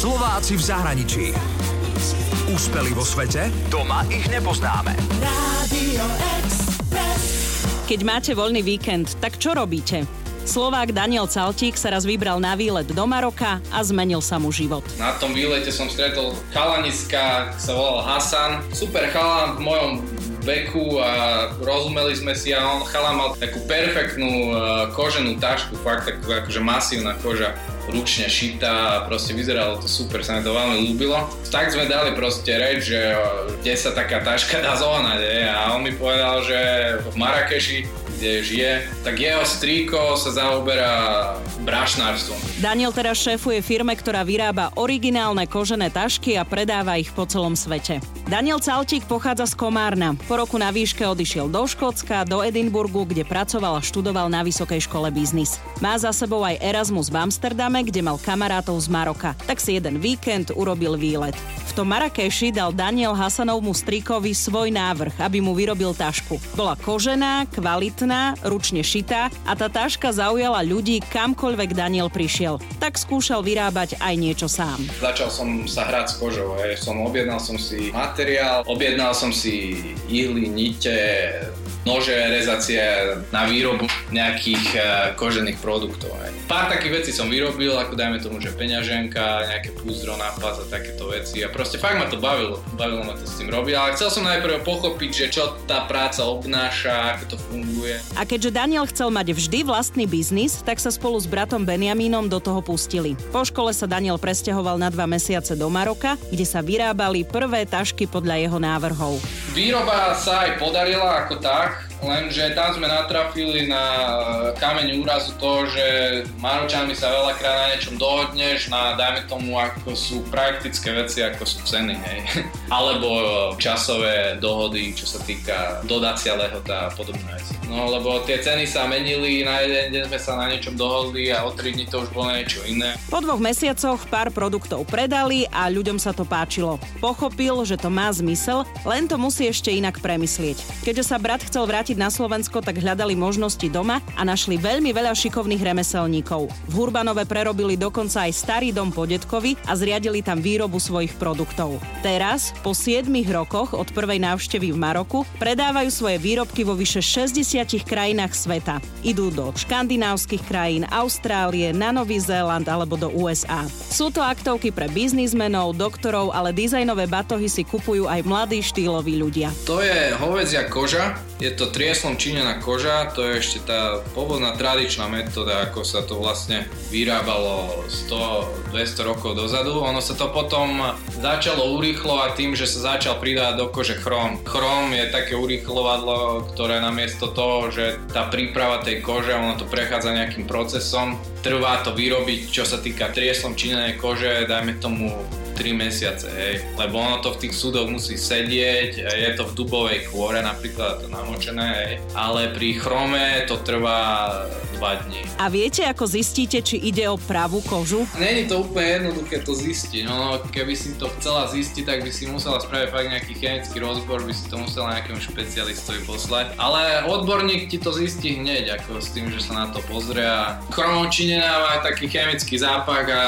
Slováci v zahraničí. Úspeli vo svete? Doma ich nepoznáme. Keď máte voľný víkend, tak čo robíte? Slovák Daniel Caltík sa raz vybral na výlet do Maroka a zmenil sa mu život. Na tom výlete som stretol chalaniska, sa volal Hasan. Super chalan v mojom veku a rozumeli sme si a on chala mal takú perfektnú uh, koženú tašku, fakt takú akože masívna koža ručne šitá a proste vyzeralo to super, sa mi to veľmi ľúbilo. Tak sme dali proste reč, že kde sa taká taška dá zohnať a on mi povedal, že v Marrakeši kde žije, tak jeho strýko sa zaoberá brašnárstvom. Daniel teraz šéfuje firme, ktorá vyrába originálne kožené tašky a predáva ich po celom svete. Daniel Caltík pochádza z Komárna. Po roku na výške odišiel do Škótska, do Edinburgu, kde pracoval a študoval na Vysokej škole biznis. Má za sebou aj Erasmus v Amsterdame, kde mal kamarátov z Maroka. Tak si jeden víkend urobil výlet. V tom Marrakeši dal Daniel Hasanovmu strikovi svoj návrh, aby mu vyrobil tašku. Bola kožená, kvalitná, ručne šitá a tá taška zaujala ľudí kamkoľvek Daniel prišiel. Tak skúšal vyrábať aj niečo sám. Začal som sa hrať s kožou, hej. som objednal som si materiál, objednal som si ihly, nite, nože, rezácie na výrobu nejakých uh, kožených produktov. Aj. Pár takých vecí som vyrobil, ako dajme tomu, že peňaženka, nejaké púzdro, nápad a takéto veci. A proste fakt ma to bavilo, bavilo ma to s tým robiť, ale chcel som najprv pochopiť, že čo tá práca obnáša, ako to funguje. A keďže Daniel chcel mať vždy vlastný biznis, tak sa spolu s bratom Benjamínom do toho pustili. Po škole sa Daniel presťahoval na dva mesiace do Maroka, kde sa vyrábali prvé tašky podľa jeho návrhov. Výroba sa aj podarila ako tak, Mark lenže tam sme natrafili na kameň úrazu to, že Maročanmi sa veľakrát na niečom dohodneš, na dajme tomu ako sú praktické veci, ako sú ceny, hej. Alebo časové dohody, čo sa týka dodacia lehota a podobné veci. No lebo tie ceny sa menili, na jeden deň sme sa na niečom dohodli a o 3 dní to už bolo niečo iné. Po dvoch mesiacoch pár produktov predali a ľuďom sa to páčilo. Pochopil, že to má zmysel, len to musí ešte inak premyslieť. Keďže sa brat chcel vrátiť na Slovensko, tak hľadali možnosti doma a našli veľmi veľa šikovných remeselníkov. V Hurbanove prerobili dokonca aj starý dom po detkovi a zriadili tam výrobu svojich produktov. Teraz, po 7 rokoch od prvej návštevy v Maroku, predávajú svoje výrobky vo vyše 60 krajinách sveta. Idú do škandinávskych krajín, Austrálie, na Nový Zéland alebo do USA. Sú to aktovky pre biznismenov, doktorov, ale dizajnové batohy si kupujú aj mladí štýloví ľudia. To je hovedzia koža, je to trieslom činená koža, to je ešte tá pôvodná tradičná metóda, ako sa to vlastne vyrábalo 100-200 rokov dozadu. Ono sa to potom začalo urýchlovať tým, že sa začal pridávať do kože chrom. Chrom je také urýchlovadlo, ktoré namiesto toho že tá príprava tej kože, ono to prechádza nejakým procesom. Trvá to vyrobiť, čo sa týka trieslom činenej kože, dajme tomu 3 mesiace, hej. Lebo ono to v tých súdoch musí sedieť, je to v dubovej kôre napríklad to namočené, hej. Ale pri chrome to trvá 2 dní. A viete, ako zistíte, či ide o pravú kožu? Není to úplne jednoduché to zistiť. No, keby si to chcela zistiť, tak by si musela spraviť fakt nejaký chemický rozbor, by si to musela nejakému špecialistovi poslať. Ale odborník ti to zistí hneď, ako s tým, že sa na to pozrie. Chromočinená má taký chemický zápach a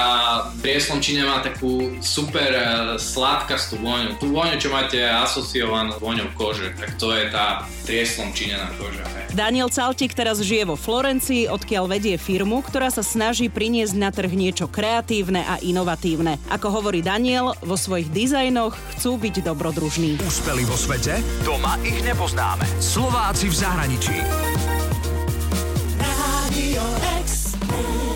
prieslomčine má takú super eh, sladkastú vôňu. Tú vôňu, čo máte asociovanú vôňou kože, tak to je tá trieslom činená koža. Daniel Caltik teraz žije vo Florencii, odkiaľ vedie firmu, ktorá sa snaží priniesť na trh niečo kreatívne a inovatívne. Ako hovorí Daniel, vo svojich dizajnoch chcú byť dobrodružní. Úspeli vo svete? Doma ich nepoznáme. Slováci v zahraničí. Radio Express.